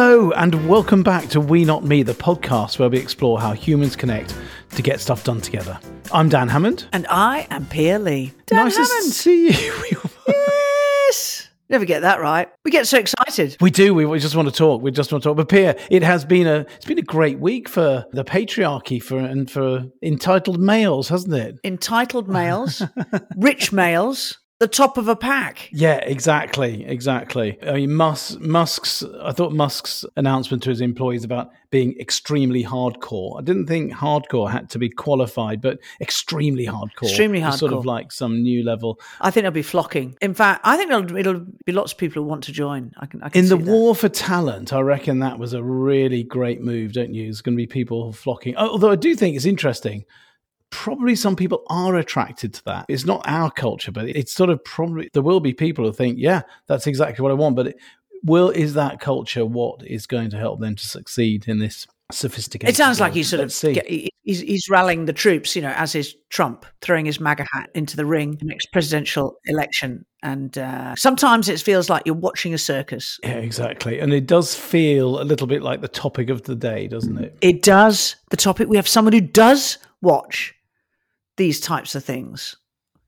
Hello, and welcome back to We Not Me, the podcast where we explore how humans connect to get stuff done together. I'm Dan Hammond. And I am Pia Lee. Dan nice Hammond. to see you. Yes. Never get that right. We get so excited. We do. We, we just want to talk. We just want to talk. But Pia, it has been a it's been a great week for the patriarchy for and for entitled males, hasn't it? Entitled males, rich males, the top of a pack. Yeah, exactly, exactly. I mean, Musk, Musk's. I thought Musk's announcement to his employees about being extremely hardcore. I didn't think hardcore had to be qualified, but extremely hardcore, Extremely hardcore. sort of like some new level. I think they'll be flocking. In fact, I think it'll, it'll be lots of people who want to join. I can, I can In the that. war for talent, I reckon that was a really great move, don't you? There's going to be people flocking. Oh, although I do think it's interesting. Probably some people are attracted to that. It's not our culture, but it's sort of probably there will be people who think, yeah, that's exactly what I want. But it, will is that culture what is going to help them to succeed in this sophisticated? It sounds like he's sort Let's of see. he's, he's rallying the troops, you know, as is Trump throwing his MAGA hat into the ring next presidential election. And uh, sometimes it feels like you're watching a circus. Yeah, exactly. And it does feel a little bit like the topic of the day, doesn't it? It does. The topic we have someone who does watch these types of things,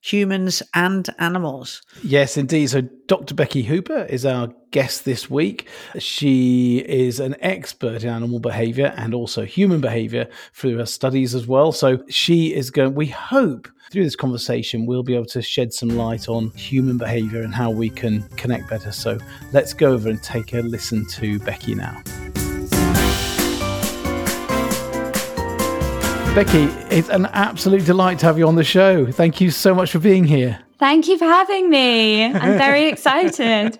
humans and animals. Yes, indeed. So, Dr. Becky Hooper is our guest this week. She is an expert in animal behavior and also human behavior through her studies as well. So, she is going, we hope through this conversation, we'll be able to shed some light on human behavior and how we can connect better. So, let's go over and take a listen to Becky now. Becky, it's an absolute delight to have you on the show. Thank you so much for being here. Thank you for having me. I'm very excited.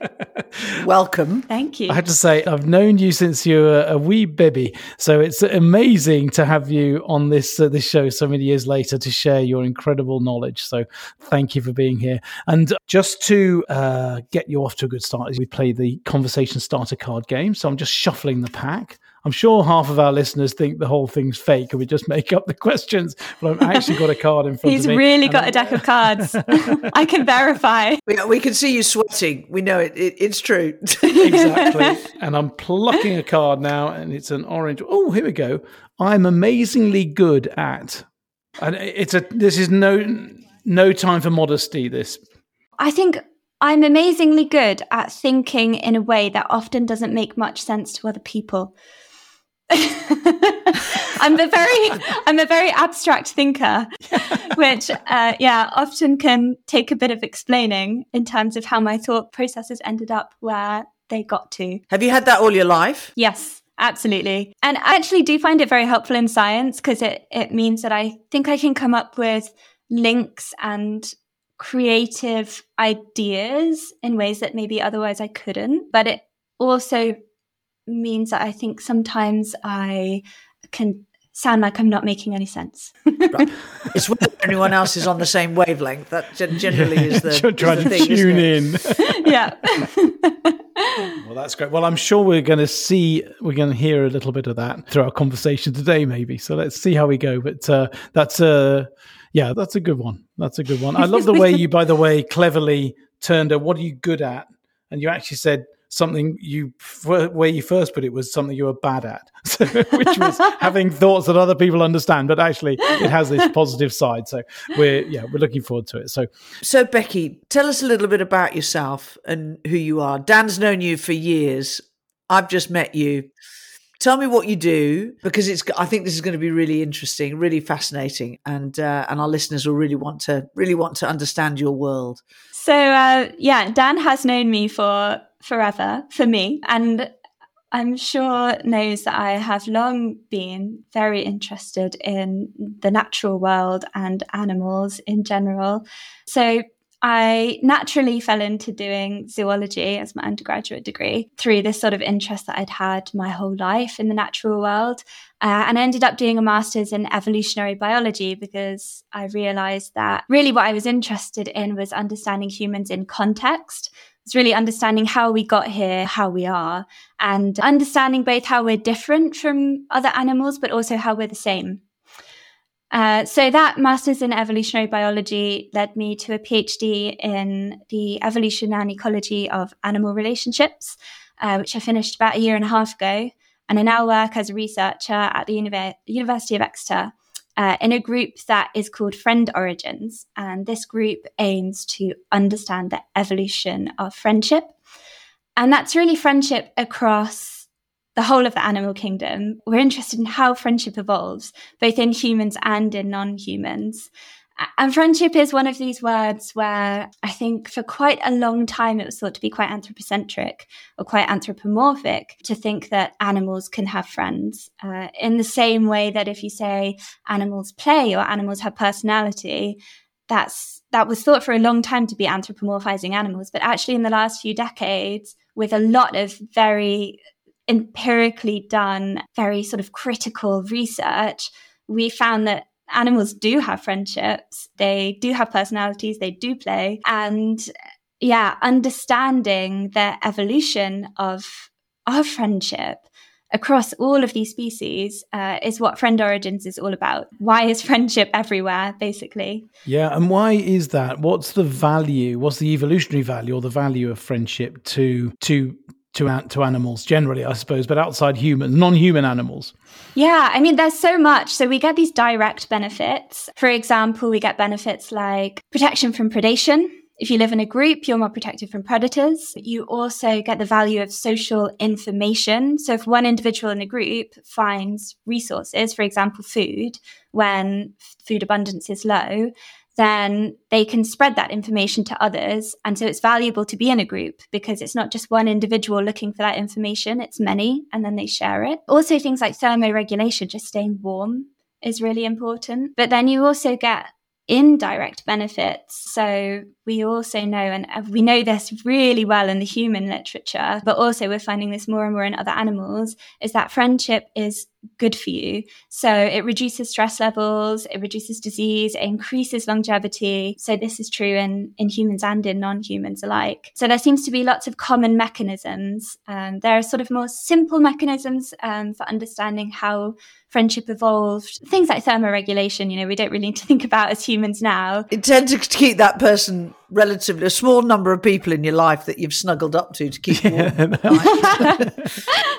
Welcome. Thank you. I have to say, I've known you since you were a wee baby, so it's amazing to have you on this uh, this show so many years later to share your incredible knowledge. So, thank you for being here. And just to uh, get you off to a good start, we play the conversation starter card game. So, I'm just shuffling the pack. I'm sure half of our listeners think the whole thing's fake and we just make up the questions, but I've actually got a card in front He's of me. He's really got I'm- a deck of cards. I can verify. We, we can see you sweating. We know it. it it's true. exactly. And I'm plucking a card now, and it's an orange. Oh, here we go. I'm amazingly good at. And it's a. This is no no time for modesty. This. I think I'm amazingly good at thinking in a way that often doesn't make much sense to other people. I'm a very I'm a very abstract thinker, which uh, yeah often can take a bit of explaining in terms of how my thought processes ended up where they got to. Have you had that all your life? Yes, absolutely. And I actually do find it very helpful in science because it, it means that I think I can come up with links and creative ideas in ways that maybe otherwise I couldn't. But it also means that I think sometimes I can sound like I'm not making any sense. It's whether anyone else is on the same wavelength. That gen- generally is the, You're is the to thing. tune in. yeah. well, that's great. Well, I'm sure we're going to see, we're going to hear a little bit of that through our conversation today, maybe. So let's see how we go. But uh, that's a, yeah, that's a good one. That's a good one. I love the way you, by the way, cleverly turned a what are you good at? And you actually said something you, where you first put it was something you were bad at, so, which was having thoughts that other people understand. But actually, it has this positive side. So we're, yeah, we're looking forward to it. So So, Becky, tell us a little bit about yourself and who you are. Dan's known you for years. I've just met you. Tell me what you do because it's. I think this is going to be really interesting, really fascinating, and uh, and our listeners will really want to really want to understand your world. So uh, yeah, Dan has known me for forever, for me, and I'm sure knows that I have long been very interested in the natural world and animals in general. So I naturally fell into doing zoology as my undergraduate degree through this sort of interest that I'd had my whole life in the natural world. Uh, and I ended up doing a master's in evolutionary biology because I realized that really what I was interested in was understanding humans in context. It's really understanding how we got here, how we are, and understanding both how we're different from other animals, but also how we're the same. Uh, so that master's in evolutionary biology led me to a PhD in the evolution and ecology of animal relationships. uh, which I finished about a year and a half ago. And I now work as a researcher at the Univ- University of Exeter uh, in a group that is called Friend Origins. And this group aims to understand the evolution of friendship. And that's really friendship across the whole of the animal kingdom. We're interested in how friendship evolves, both in humans and in non humans. And friendship is one of these words where I think for quite a long time it was thought to be quite anthropocentric or quite anthropomorphic to think that animals can have friends. Uh, in the same way that if you say animals play or animals have personality, that's that was thought for a long time to be anthropomorphizing animals. But actually, in the last few decades, with a lot of very empirically done, very sort of critical research, we found that animals do have friendships, they do have personalities, they do play. And yeah, understanding the evolution of our friendship across all of these species uh, is what friend origins is all about. Why is friendship everywhere basically? Yeah and why is that? What's the value what's the evolutionary value or the value of friendship to to to to animals generally, I suppose, but outside humans, non-human animals. Yeah, I mean, there's so much. So we get these direct benefits. For example, we get benefits like protection from predation. If you live in a group, you're more protected from predators. You also get the value of social information. So if one individual in a group finds resources, for example, food, when food abundance is low, then they can spread that information to others. And so it's valuable to be in a group because it's not just one individual looking for that information, it's many, and then they share it. Also, things like thermoregulation, just staying warm is really important. But then you also get indirect benefits. So we also know, and uh, we know this really well in the human literature, but also we're finding this more and more in other animals, is that friendship is good for you. So it reduces stress levels, it reduces disease, it increases longevity. So this is true in, in humans and in non-humans alike. So there seems to be lots of common mechanisms. Um, there are sort of more simple mechanisms um, for understanding how friendship evolved. Things like thermoregulation, you know, we don't really need to think about as humans now. It tends to keep that person relatively a small number of people in your life that you've snuggled up to to keep warm.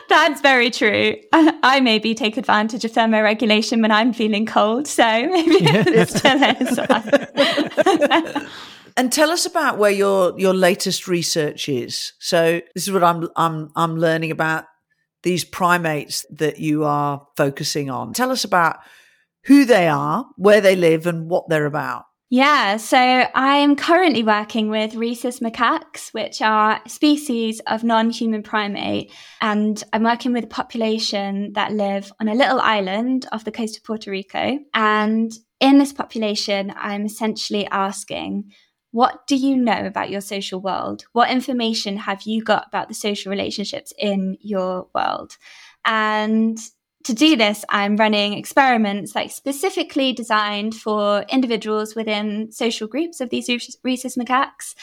That's very true. I maybe take advantage of thermoregulation when I'm feeling cold, so maybe yeah. it still is. and tell us about where your your latest research is. So this is what I'm I'm I'm learning about these primates that you are focusing on. Tell us about who they are, where they live, and what they're about. Yeah, so I am currently working with rhesus macaques, which are species of non-human primate, and I'm working with a population that live on a little island off the coast of Puerto Rico. And in this population, I'm essentially asking, what do you know about your social world? What information have you got about the social relationships in your world? And to do this, I'm running experiments like specifically designed for individuals within social groups of these rhesus macaques.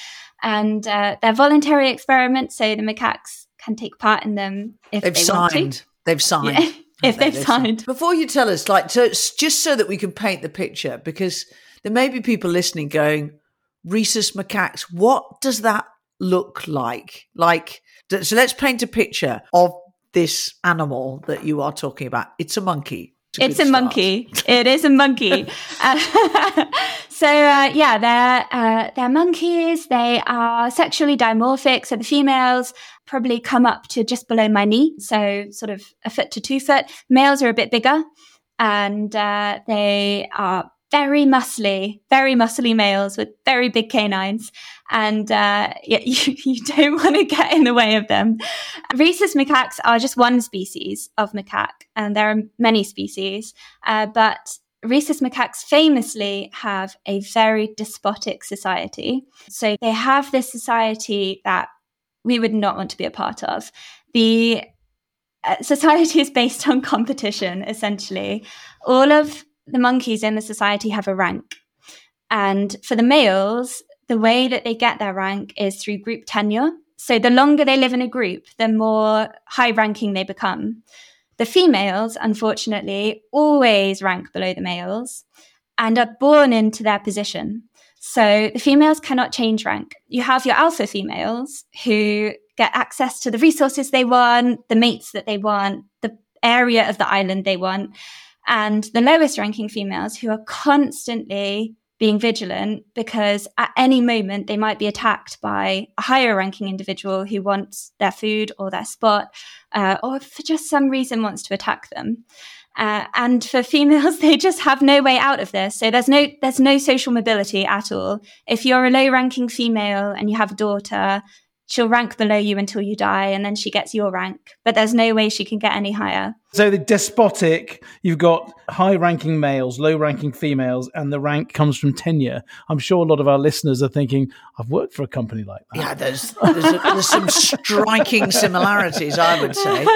And uh, they're voluntary experiments, so the macaques can take part in them if they've they signed. want to. They've signed. Yeah, if they've signed. Before you tell us, like, to, just so that we can paint the picture, because there may be people listening going, rhesus macaques, what does that look like? Like, so let's paint a picture of this animal that you are talking about. It's a monkey. It's a, a monkey. it is a monkey. uh, so uh, yeah, they're uh, they're monkeys. They are sexually dimorphic. So the females probably come up to just below my knee, so sort of a foot to two foot. Males are a bit bigger, and uh, they are very muscly, very muscly males with very big canines. And uh, you, you don't want to get in the way of them. Rhesus macaques are just one species of macaque, and there are many species. Uh, but Rhesus macaques famously have a very despotic society. So they have this society that we would not want to be a part of. The uh, society is based on competition, essentially. All of the monkeys in the society have a rank. And for the males, the way that they get their rank is through group tenure. So the longer they live in a group, the more high ranking they become. The females, unfortunately, always rank below the males and are born into their position. So the females cannot change rank. You have your alpha females who get access to the resources they want, the mates that they want, the area of the island they want. And the lowest ranking females who are constantly being vigilant because at any moment they might be attacked by a higher ranking individual who wants their food or their spot, uh, or for just some reason wants to attack them. Uh, and for females, they just have no way out of this. So there's no there's no social mobility at all. If you're a low ranking female and you have a daughter, she'll rank below you until you die, and then she gets your rank. But there's no way she can get any higher. So the despotic, you've got high ranking males, low ranking females, and the rank comes from tenure. I'm sure a lot of our listeners are thinking, I've worked for a company like that. Yeah, there's there's, a, there's some striking similarities, I would say.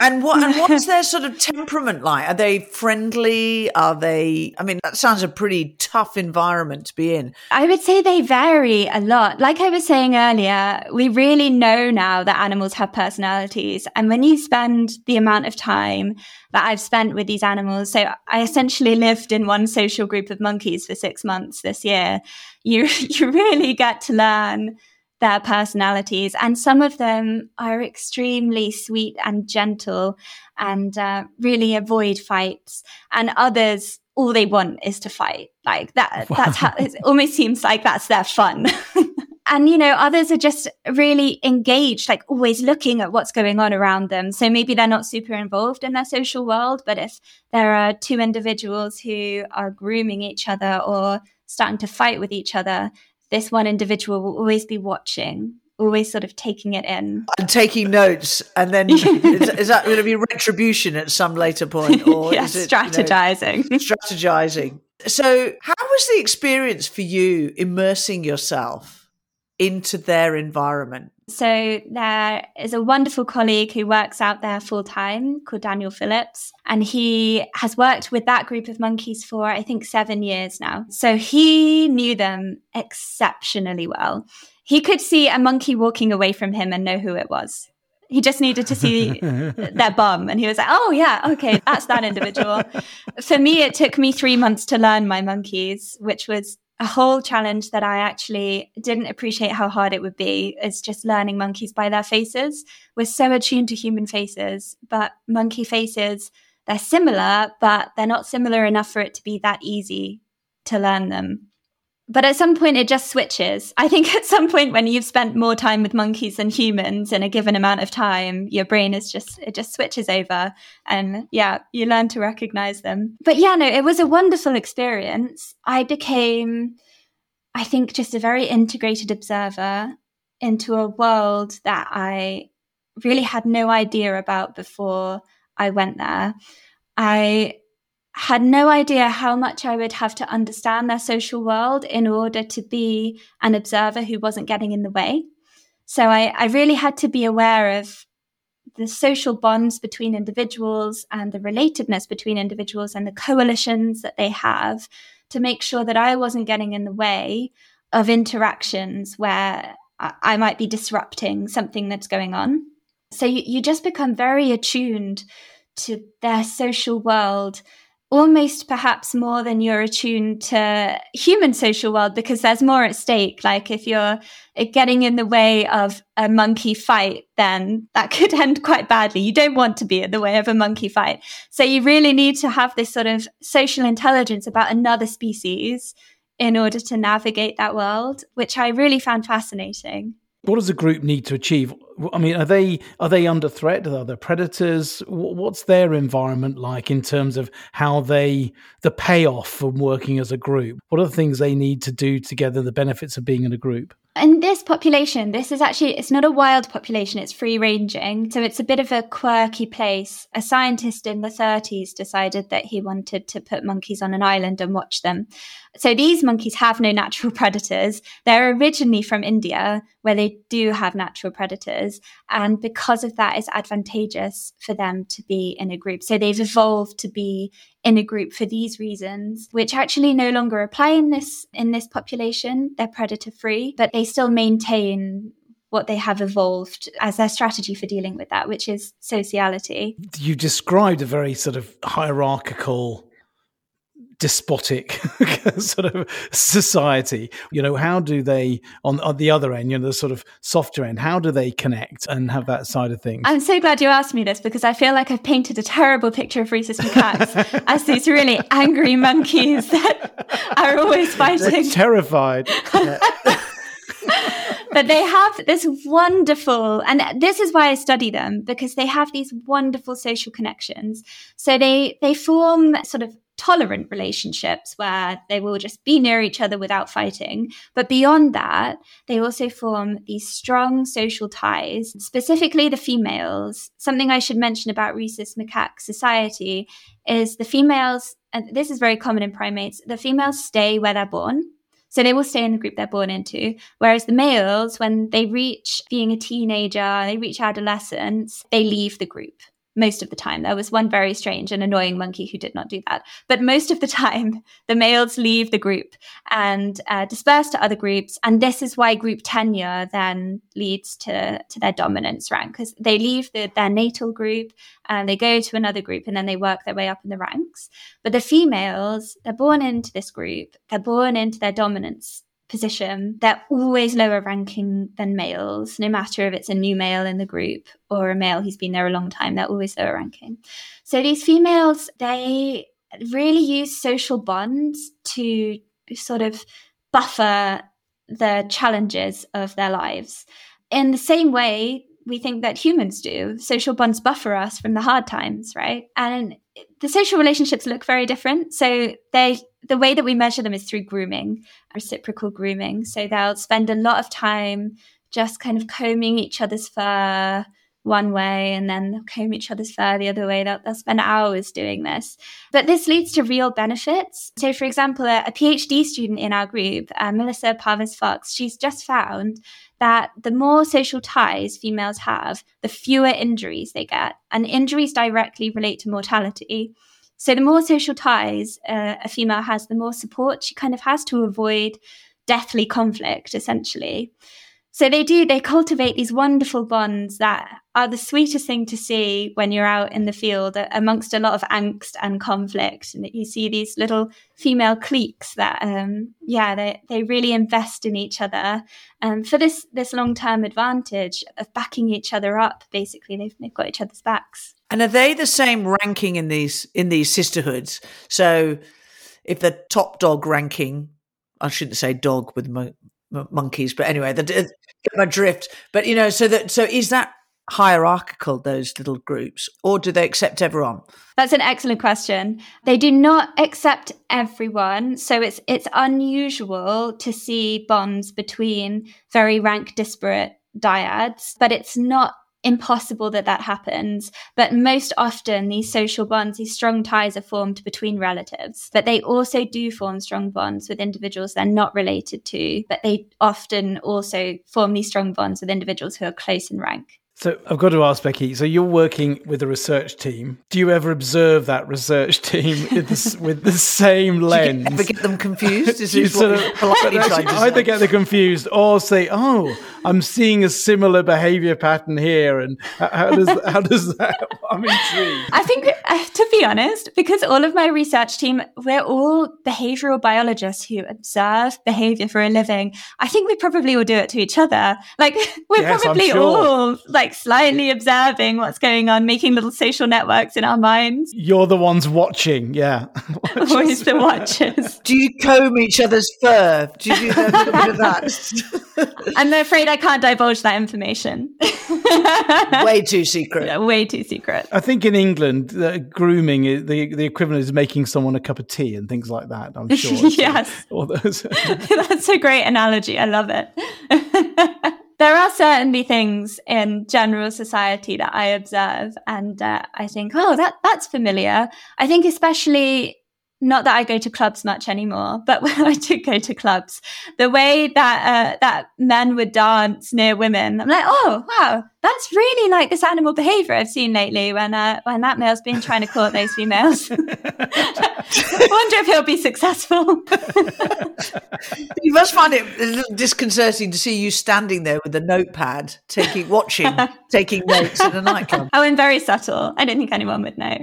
And what and what's their sort of temperament like? Are they friendly? Are they? I mean, that sounds a pretty tough environment to be in. I would say they vary a lot. Like I was saying earlier, we really know now that animals have personalities, and when you spend the amount of time time that I've spent with these animals. So I essentially lived in one social group of monkeys for six months this year. You, you really get to learn their personalities. And some of them are extremely sweet and gentle and uh, really avoid fights. And others, all they want is to fight. Like that, wow. that's how it almost seems like that's their fun. and you know others are just really engaged like always looking at what's going on around them. So maybe they're not super involved in their social world but if there are two individuals who are grooming each other or starting to fight with each other this one individual will always be watching always sort of taking it in. And taking notes and then is, is, that going to be retribution at some later point or yeah, is it strategizing you know, strategizing. So how was the experience for you immersing yourself into their environment? So there is a wonderful colleague who works out there full time called Daniel Phillips, and he has worked with that group of monkeys for I think seven years now. So he knew them exceptionally well. He could see a monkey walking away from him and know who it was. He just needed to see their bum. And he was like, oh, yeah, okay, that's that individual. For me, it took me three months to learn my monkeys, which was a whole challenge that I actually didn't appreciate how hard it would be is just learning monkeys by their faces. We're so attuned to human faces, but monkey faces, they're similar, but they're not similar enough for it to be that easy to learn them but at some point it just switches. I think at some point when you've spent more time with monkeys than humans in a given amount of time, your brain is just it just switches over and yeah, you learn to recognize them. But yeah, no, it was a wonderful experience. I became I think just a very integrated observer into a world that I really had no idea about before I went there. I had no idea how much I would have to understand their social world in order to be an observer who wasn't getting in the way. So I, I really had to be aware of the social bonds between individuals and the relatedness between individuals and the coalitions that they have to make sure that I wasn't getting in the way of interactions where I might be disrupting something that's going on. So you, you just become very attuned to their social world almost perhaps more than you're attuned to human social world because there's more at stake. Like if you're uh, getting in the way of a monkey fight then that could end quite badly. You don't want to be in the way of a monkey fight. So you really need to have this sort of social intelligence about another species in order to navigate that world which i really found fascinating. What does a group need to achieve? I mean, are they are they under threat? Are there predators? What's their environment like in terms of how they the payoff from working as a group? What are the things they need to do together? The benefits of being in a group in this population, this is actually, it's not a wild population, it's free ranging. So it's a bit of a quirky place. A scientist in the 30s decided that he wanted to put monkeys on an island and watch them. So these monkeys have no natural predators. They're originally from India, where they do have natural predators. And because of that, it's advantageous for them to be in a group. So they've evolved to be in a group for these reasons, which actually no longer apply in this in this population. They're predator free, but they still maintain what they have evolved as their strategy for dealing with that, which is sociality. You described a very sort of hierarchical despotic sort of society. You know how do they on, on the other end you know the sort of softer end how do they connect and have that side of things? I'm so glad you asked me this because i feel like i've painted a terrible picture of rhesus macaques as these really angry monkeys that are always fighting. They're terrified. But they have this wonderful, and this is why I study them because they have these wonderful social connections. So they they form sort of tolerant relationships where they will just be near each other without fighting. But beyond that, they also form these strong social ties, specifically the females. Something I should mention about rhesus macaque society is the females, and this is very common in primates, the females stay where they're born. So they will stay in the group they're born into. Whereas the males, when they reach being a teenager, they reach adolescence, they leave the group most of the time. There was one very strange and annoying monkey who did not do that. But most of the time, the males leave the group and uh, disperse to other groups. And this is why group tenure then leads to, to their dominance rank because they leave the, their natal group and they go to another group and then they work their way up in the ranks. But the females, they're born into this group, they're born into their dominance position, they're always lower ranking than males, no matter if it's a new male in the group or a male who's been there a long time, they're always lower ranking. So these females, they really use social bonds to sort of buffer the challenges of their lives. In the same way, we think that humans do. Social bonds buffer us from the hard times, right? And the social relationships look very different. So they the way that we measure them is through grooming, reciprocal grooming. So they'll spend a lot of time just kind of combing each other's fur one way and then comb each other's fur the other way. They'll, they'll spend hours doing this. But this leads to real benefits. So, for example, a, a PhD student in our group, uh, Melissa Pavez-Fox, she's just found that the more social ties females have, the fewer injuries they get. And injuries directly relate to mortality. So the more social ties uh, a female has, the more support she kind of has to avoid deathly conflict, essentially. So they do, they cultivate these wonderful bonds that are the sweetest thing to see when you're out in the field amongst a lot of angst and conflict. And you see these little female cliques that, um, yeah, they, they really invest in each other um, for this, this long term advantage of backing each other up. Basically, they've, they've got each other's backs. And are they the same ranking in these in these sisterhoods? So if the top dog ranking, I shouldn't say dog with monkeys, but anyway, the, get my drift. But you know, so that so is that hierarchical those little groups or do they accept everyone that's an excellent question they do not accept everyone so it's it's unusual to see bonds between very rank disparate dyads but it's not impossible that that happens. But most often, these social bonds, these strong ties are formed between relatives. But they also do form strong bonds with individuals they're not related to. But they often also form these strong bonds with individuals who are close in rank. So I've got to ask Becky. So you're working with a research team. Do you ever observe that research team with the same lens? Do you ever get them confused? Is this sort of politely either get them confused or say, "Oh, I'm seeing a similar behaviour pattern here," and how does how does that? I'm intrigued. I think, uh, to be honest, because all of my research team, we're all behavioural biologists who observe behaviour for a living. I think we probably all do it to each other. Like we're yes, probably sure. all like like slightly observing what's going on, making little social networks in our minds. You're the ones watching, yeah. Always the watchers. Do you comb each other's fur? Do you do that? I'm afraid I can't divulge that information. way too secret. Yeah, way too secret. I think in England, uh, grooming the the equivalent is making someone a cup of tea and things like that. I'm sure. yes, Those. that's a great analogy. I love it there are certainly things in general society that I observe and uh, I think, oh, that that's familiar. I think especially not that I go to clubs much anymore, but when I did go to clubs, the way that uh, that men would dance near women, I'm like, oh wow, that's really like this animal behavior I've seen lately when uh, when that male's been trying to court those females. I wonder if he'll be successful. you must find it a little disconcerting to see you standing there with a notepad, taking watching, taking notes in a nightclub. Oh, and very subtle. I don't think anyone would know.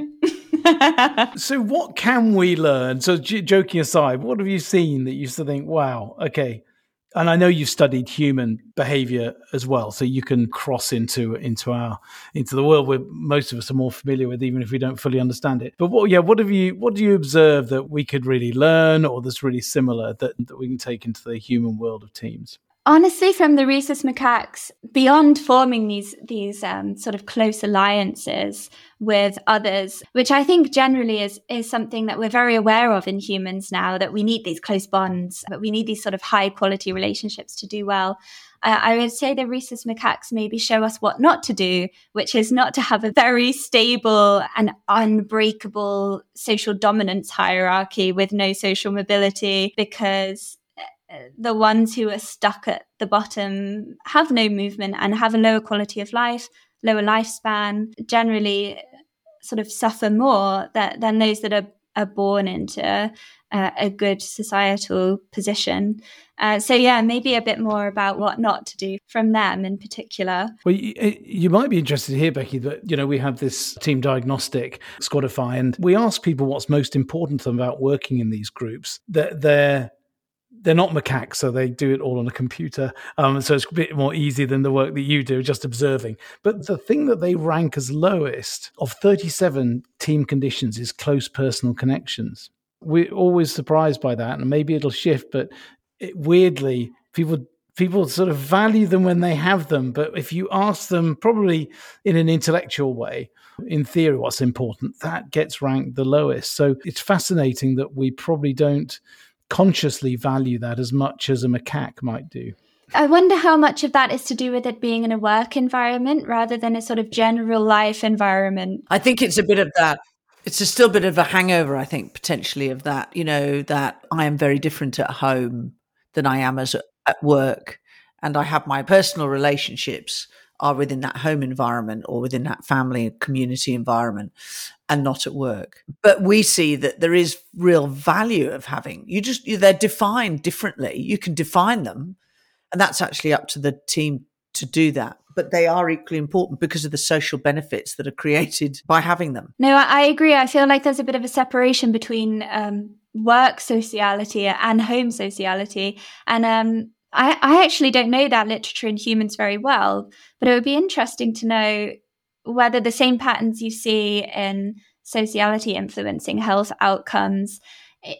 so, what can we learn? So, j- joking aside, what have you seen that you used to think, wow, okay, and I know you've studied human behavior as well, so you can cross into into our into the world where most of us are more familiar with, even if we don't fully understand it. But what, yeah, what have you what do you observe that we could really learn, or that's really similar that that we can take into the human world of teams? honestly from the rhesus macaques beyond forming these these um, sort of close alliances with others which i think generally is is something that we're very aware of in humans now that we need these close bonds but we need these sort of high quality relationships to do well. Uh, I would say the rhesus macaques maybe show us what not to do, which is not to have a very stable and unbreakable social dominance hierarchy with no social mobility, because the ones who are stuck at the bottom have no movement and have a lower quality of life, lower lifespan, generally sort of suffer more that, than those that are, are born into uh, a good societal position. Uh, so yeah, maybe a bit more about what not to do from them in particular. Well, you, you, might be interested here, Becky, that you know we have this team diagnostic, Squadify, and we ask people what's most important to them about working in these groups. That they're they're not macaques, so they do it all on a computer. Um, so it's a bit more easy than the work that you do, just observing. But the thing that they rank as lowest of 37 team conditions is close personal connections. We're always surprised by that, and maybe it'll shift, but it, weirdly, people people sort of value them when they have them. But if you ask them, probably in an intellectual way, in theory, what's important, that gets ranked the lowest. So it's fascinating that we probably don't consciously value that as much as a macaque might do. I wonder how much of that is to do with it being in a work environment rather than a sort of general life environment. I think it's a bit of that. It's a still bit of a hangover, I think, potentially of that, you know, that I am very different at home than I am as at work. And I have my personal relationships are within that home environment or within that family community environment and not at work. But we see that there is real value of having you just they're defined differently. You can define them, and that's actually up to the team to do that. But they are equally important because of the social benefits that are created by having them. No, I agree. I feel like there's a bit of a separation between um, work sociality and home sociality, and um, I, I actually don't know that literature in humans very well, but it would be interesting to know whether the same patterns you see in sociality influencing health outcomes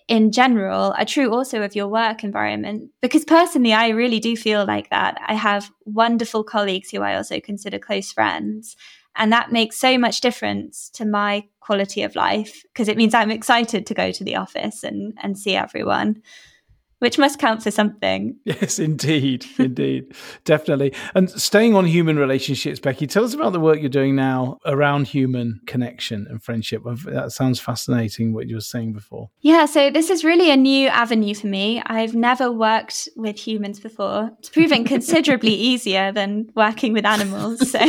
in general are true also of your work environment. Because personally, I really do feel like that. I have wonderful colleagues who I also consider close friends. And that makes so much difference to my quality of life because it means I'm excited to go to the office and, and see everyone which must count for something. Yes, indeed, indeed, definitely. And staying on human relationships, Becky, tell us about the work you're doing now around human connection and friendship. That sounds fascinating. What you were saying before. Yeah, so this is really a new avenue for me. I've never worked with humans before. It's proven considerably easier than working with animals. So.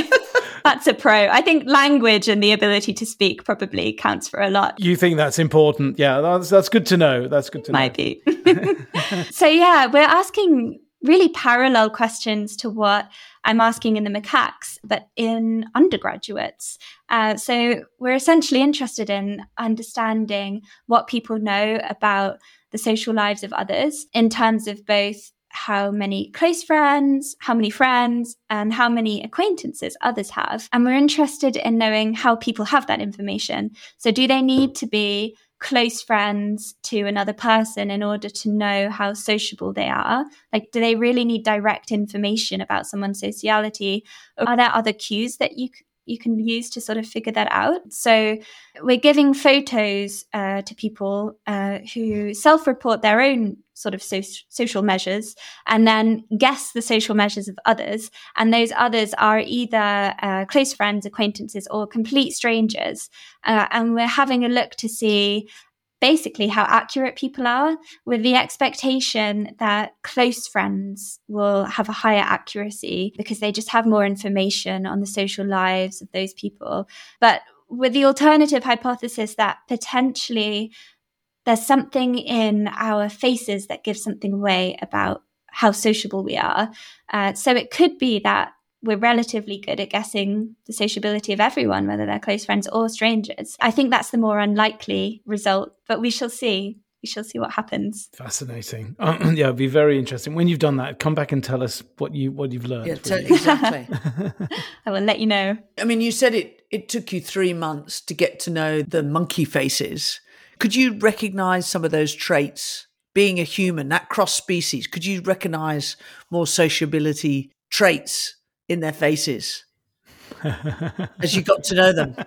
That's a pro. I think language and the ability to speak probably counts for a lot. You think that's important? Yeah, that's that's good to know. That's good to Might know. Might be. so yeah, we're asking really parallel questions to what I'm asking in the macaques, but in undergraduates. Uh, so we're essentially interested in understanding what people know about the social lives of others in terms of both how many close friends, how many friends, and how many acquaintances others have. And we're interested in knowing how people have that information. So, do they need to be close friends to another person in order to know how sociable they are? Like, do they really need direct information about someone's sociality? Or are there other cues that you you can use to sort of figure that out. So we're giving photos uh, to people uh, who self-report their own sort of so- social measures and then guess the social measures of others. And those others are either uh, close friends, acquaintances, or complete strangers. Uh, and we're having a look to see basically how accurate people are with the expectation that close friends will have a higher accuracy because they just have more information on the social lives of those people. But with the alternative hypothesis that potentially there's something in our faces that gives something away about how sociable we are. Uh, so it could be that we're relatively good at guessing the sociability of everyone, whether they're close friends or strangers. I think that's the more unlikely result, but we shall see. We shall see what happens. Fascinating. Uh, yeah, it'd be very interesting. When you've done that, come back and tell us what you what you've learned. Yeah, t- exactly. I will let you know. I mean, you said it. It took you three months to get to know the monkey faces. Could you recognize some of those traits? Being a human, that cross species, could you recognize more sociability traits in their faces as you got to know them?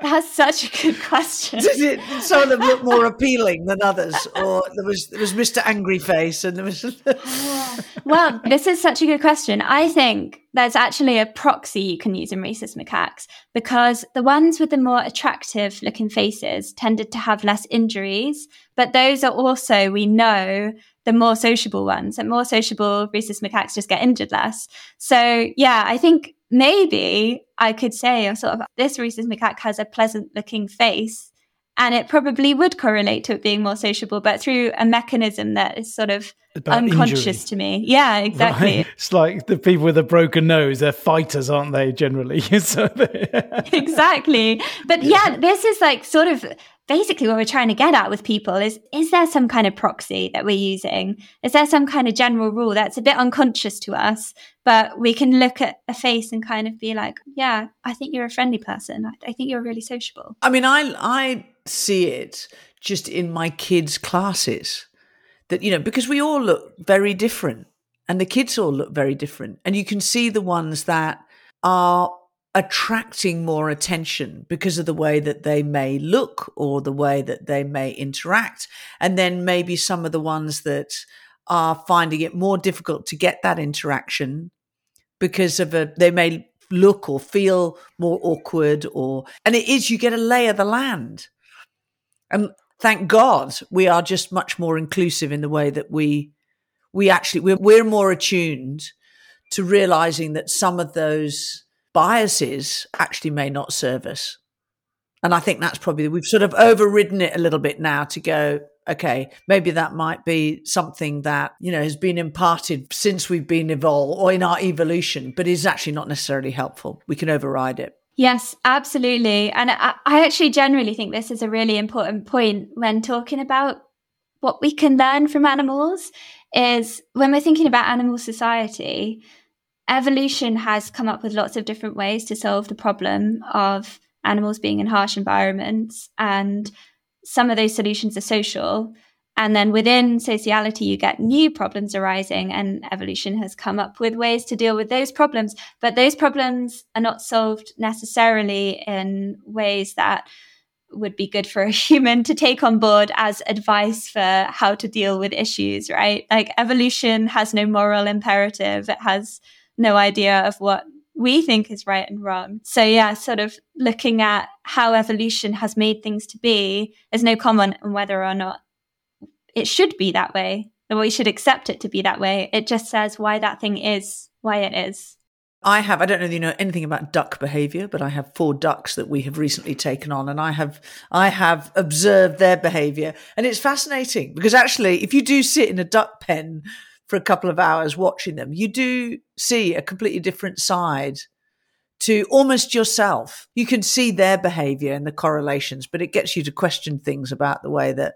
That's such a good question. Did it, some of them look more appealing than others, or there was there was Mr. Angry Face, and there was. well, this is such a good question. I think there's actually a proxy you can use in rhesus macaques because the ones with the more attractive looking faces tended to have less injuries, but those are also we know the more sociable ones and more sociable rhesus macaques just get injured less. So yeah, I think maybe I could say sort of this rhesus macaque has a pleasant looking face and it probably would correlate to it being more sociable, but through a mechanism that is sort of About unconscious injury. to me. Yeah, exactly. Right. It's like the people with a broken nose, they're fighters, aren't they, generally? so exactly. But yeah. yeah, this is like sort of basically what we're trying to get at with people is is there some kind of proxy that we're using? Is there some kind of general rule that's a bit unconscious to us but we can look at a face and kind of be like yeah i think you're a friendly person. I, I think you're really sociable. I mean i i see it just in my kids classes that you know because we all look very different and the kids all look very different. And you can see the ones that are attracting more attention because of the way that they may look or the way that they may interact. And then maybe some of the ones that are finding it more difficult to get that interaction because of a, they may look or feel more awkward or, and it is, you get a lay of the land. And thank God we are just much more inclusive in the way that we, we actually, we're, we're more attuned to realizing that some of those biases actually may not serve us. And I think that's probably, we've sort of overridden it a little bit now to go, okay, maybe that might be something that, you know, has been imparted since we've been evolved or in our evolution, but is actually not necessarily helpful. We can override it. Yes, absolutely. And I, I actually generally think this is a really important point when talking about what we can learn from animals is when we're thinking about animal society, evolution has come up with lots of different ways to solve the problem of animals being in harsh environments. And some of those solutions are social. And then within sociality, you get new problems arising, and evolution has come up with ways to deal with those problems. But those problems are not solved necessarily in ways that would be good for a human to take on board as advice for how to deal with issues, right? Like evolution has no moral imperative. It has no idea of what we think is right and wrong. So yeah, sort of looking at how evolution has made things to be, there's no comment on whether or not it should be that way, or we should accept it to be that way. It just says why that thing is why it is. I have, I don't know if you know anything about duck behavior, but I have four ducks that we have recently taken on and I have, I have observed their behavior and it's fascinating because actually if you do sit in a duck pen for a couple of hours watching them, you do see a completely different side to almost yourself. You can see their behavior and the correlations, but it gets you to question things about the way that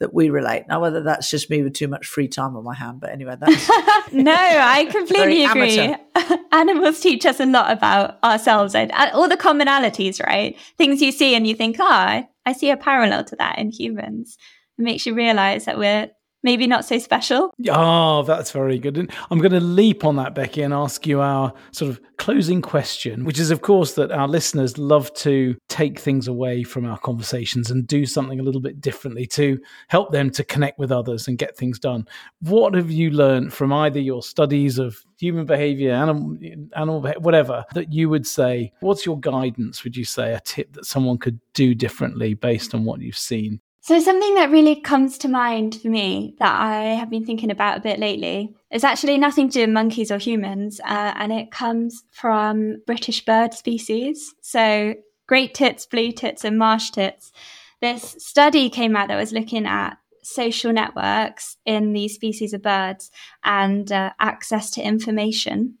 that we relate. Now, whether that's just me with too much free time on my hand, but anyway, that's no, I completely agree. Animals teach us a lot about ourselves and, all the commonalities, right? Things you see and you think, ah, oh, I see a parallel to that in humans. It makes you realize that we're maybe not so special. Oh, that's very good. And I'm going to leap on that, Becky, and ask you our sort of closing question, which is, of course, that our listeners love to take things away from our conversations and do something a little bit differently to help them to connect with others and get things done. What have you learned from either your studies of human behavior, animal, animal whatever, that you would say, what's your guidance? Would you say a tip that someone could do differently based on what you've seen? So, something that really comes to mind for me that I have been thinking about a bit lately is actually nothing to do with monkeys or humans, uh, and it comes from British bird species. So, great tits, blue tits, and marsh tits. This study came out that was looking at social networks in these species of birds and uh, access to information.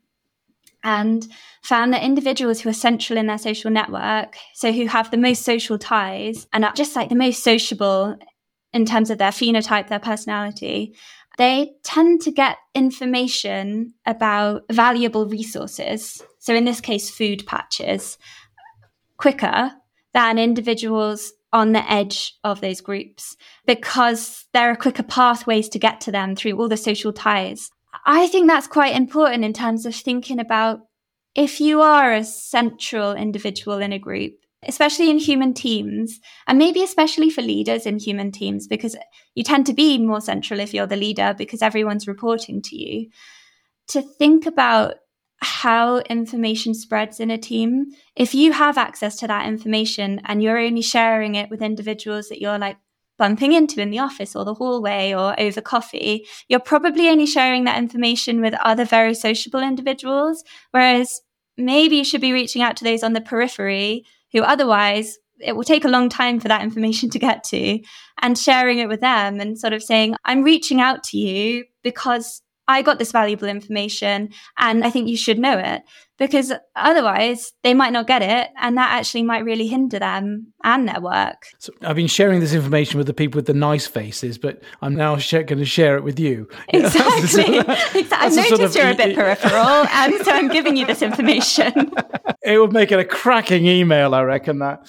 And found that individuals who are central in their social network, so who have the most social ties and are just like the most sociable in terms of their phenotype, their personality, they tend to get information about valuable resources. So, in this case, food patches quicker than individuals on the edge of those groups because there are quicker pathways to get to them through all the social ties. I think that's quite important in terms of thinking about if you are a central individual in a group, especially in human teams, and maybe especially for leaders in human teams, because you tend to be more central if you're the leader because everyone's reporting to you, to think about how information spreads in a team. If you have access to that information and you're only sharing it with individuals that you're like bumping into in the office or the hallway or over coffee, you're probably only sharing that information with other very sociable individuals. Whereas maybe you should be reaching out to those on the periphery who otherwise it will take a long time for that information to get to and sharing it with them and sort of saying, I'm reaching out to you because I got this valuable information and I think you should know it because otherwise they might not get it and that actually might really hinder them and their work. So I've been sharing this information with the people with the nice faces, but I'm now sh- going to share it with you. Exactly. exactly. I've noticed sort of, you're a bit peripheral and so I'm giving you this information. It would make it a cracking email, I reckon that.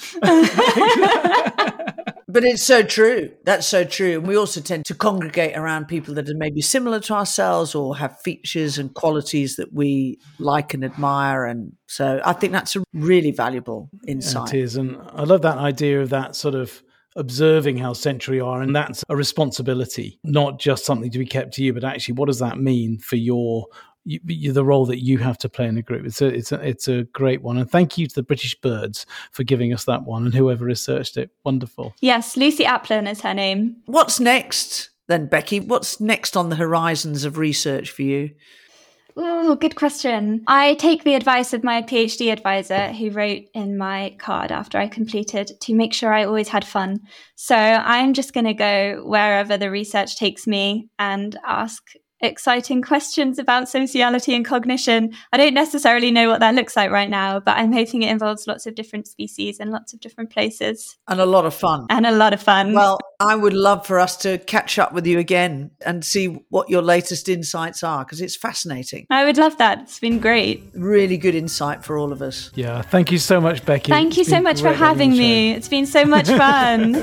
But it's so true. That's so true. And we also tend to congregate around people that are maybe similar to ourselves or have features and qualities that we like and admire. And so I think that's a really valuable insight. It is. And I love that idea of that sort of observing how central you are. And that's a responsibility, not just something to be kept to you, but actually, what does that mean for your you, the role that you have to play in a group. It's a it's a it's a great one, and thank you to the British Birds for giving us that one, and whoever researched it. Wonderful. Yes, Lucy Aplin is her name. What's next then, Becky? What's next on the horizons of research for you? Oh, good question. I take the advice of my PhD advisor who wrote in my card after I completed to make sure I always had fun. So I'm just going to go wherever the research takes me and ask exciting questions about sociality and cognition. I don't necessarily know what that looks like right now, but I'm hoping it involves lots of different species and lots of different places. And a lot of fun. And a lot of fun. Well, I would love for us to catch up with you again and see what your latest insights are because it's fascinating. I would love that. It's been great. Really good insight for all of us. Yeah. Thank you so much, Becky. Thank you so much for having me. It's been so much fun.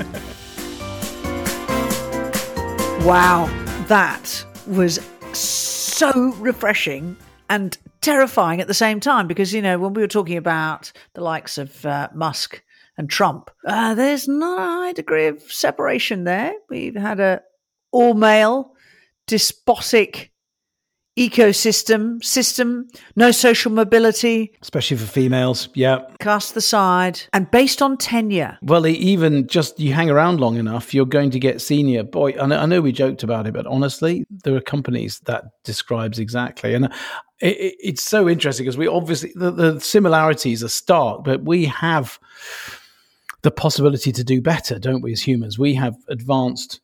wow. That was so refreshing and terrifying at the same time because, you know, when we were talking about the likes of uh, Musk and Trump, uh, there's not a high degree of separation there. We've had a all male, despotic ecosystem system, no social mobility, especially for females. Yeah, cast aside, and based on tenure. Well, even just you hang around long enough, you're going to get senior. Boy, I know, I know we joked about it, but honestly, there are companies that describes exactly, and uh, it, it's so interesting because we obviously the, the similarities are stark, but we have the possibility to do better, don't we? As humans, we have advanced.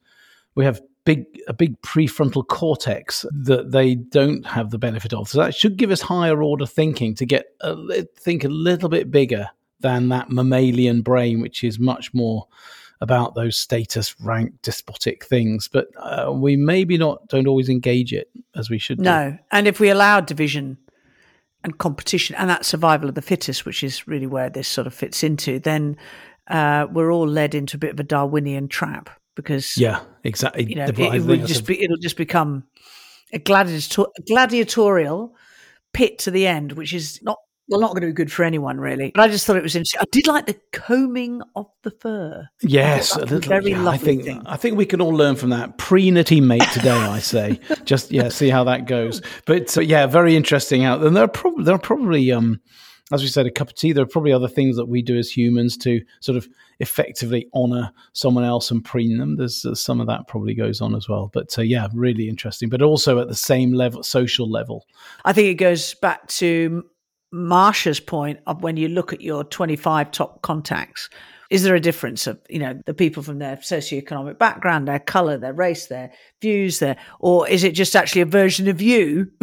We have big a big prefrontal cortex that they don't have the benefit of. So that should give us higher order thinking to get a, think a little bit bigger than that mammalian brain, which is much more about those status rank despotic things. But uh, we maybe not don't always engage it as we should. No, do. and if we allow division and competition and that survival of the fittest, which is really where this sort of fits into, then uh, we're all led into a bit of a Darwinian trap because yeah, exactly. You know, it, it will just be it'll just become a gladiator- gladiatorial pit to the end, which is not well, not going to be good for anyone, really. But I just thought it was interesting. I did like the combing of the fur. Yes, a little, very yeah, lovely I think thing. I think we can all learn from that. Pre-nitty mate today, I say. Just yeah, see how that goes. But uh, yeah, very interesting out. And there are probably there are probably um, as we said, a cup of tea. There are probably other things that we do as humans to sort of effectively honor someone else and preen them. There's uh, some of that probably goes on as well. But uh, yeah, really interesting. But also at the same level, social level. I think it goes back to Marsha's point of when you look at your 25 top contacts. Is there a difference of, you know, the people from their socioeconomic background, their color, their race, their views, their, or is it just actually a version of you?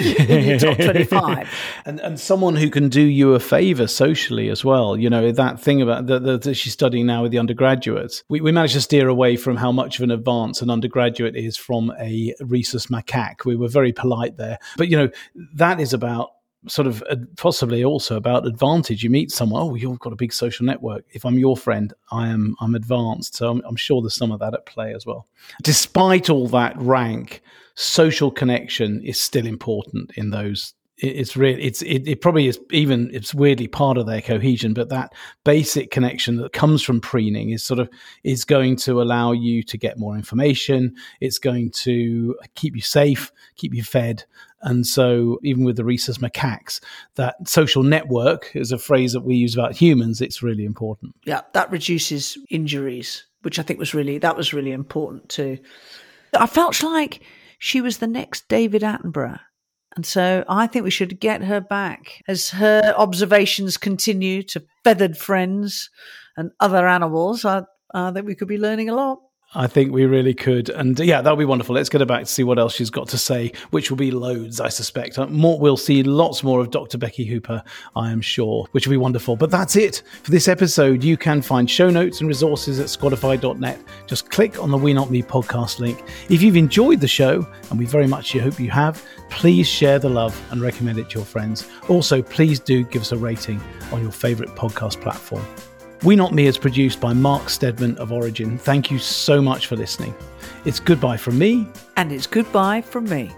in your top 25 and and someone who can do you a favor socially as well you know that thing about that, she's studying now with the undergraduates. We, we managed to steer away from how much of an advance an undergraduate is from a rhesus macaque. We were very polite there. But you know that is about sort of uh, possibly also about advantage. You meet someone, oh, you've got a big social network. If I'm your friend, I am I'm advanced. So I'm, I'm sure there's some of that at play as well. Despite all that rank, social connection is still important in those it's really it's it, it, probably is even it's weirdly part of their cohesion but that basic connection that comes from preening is sort of is going to allow you to get more information. It's going to keep you safe keep you fed. And so even with the rhesus macaques that social network is a phrase that we use about humans. It's really important. Yeah that reduces injuries which i think was really that was really important too. I felt like she was the next david attenborough and so I think we should get her back as her observations continue to feathered friends and other animals. I, I think we could be learning a lot. I think we really could. And yeah, that'll be wonderful. Let's get her back to see what else she's got to say, which will be loads, I suspect. Uh, more, we'll see lots more of Dr. Becky Hooper, I am sure, which will be wonderful. But that's it for this episode. You can find show notes and resources at squadify.net. Just click on the We Not Me podcast link. If you've enjoyed the show, and we very much hope you have, please share the love and recommend it to your friends. Also, please do give us a rating on your favorite podcast platform. We Not Me is produced by Mark Stedman of Origin. Thank you so much for listening. It's goodbye from me. And it's goodbye from me.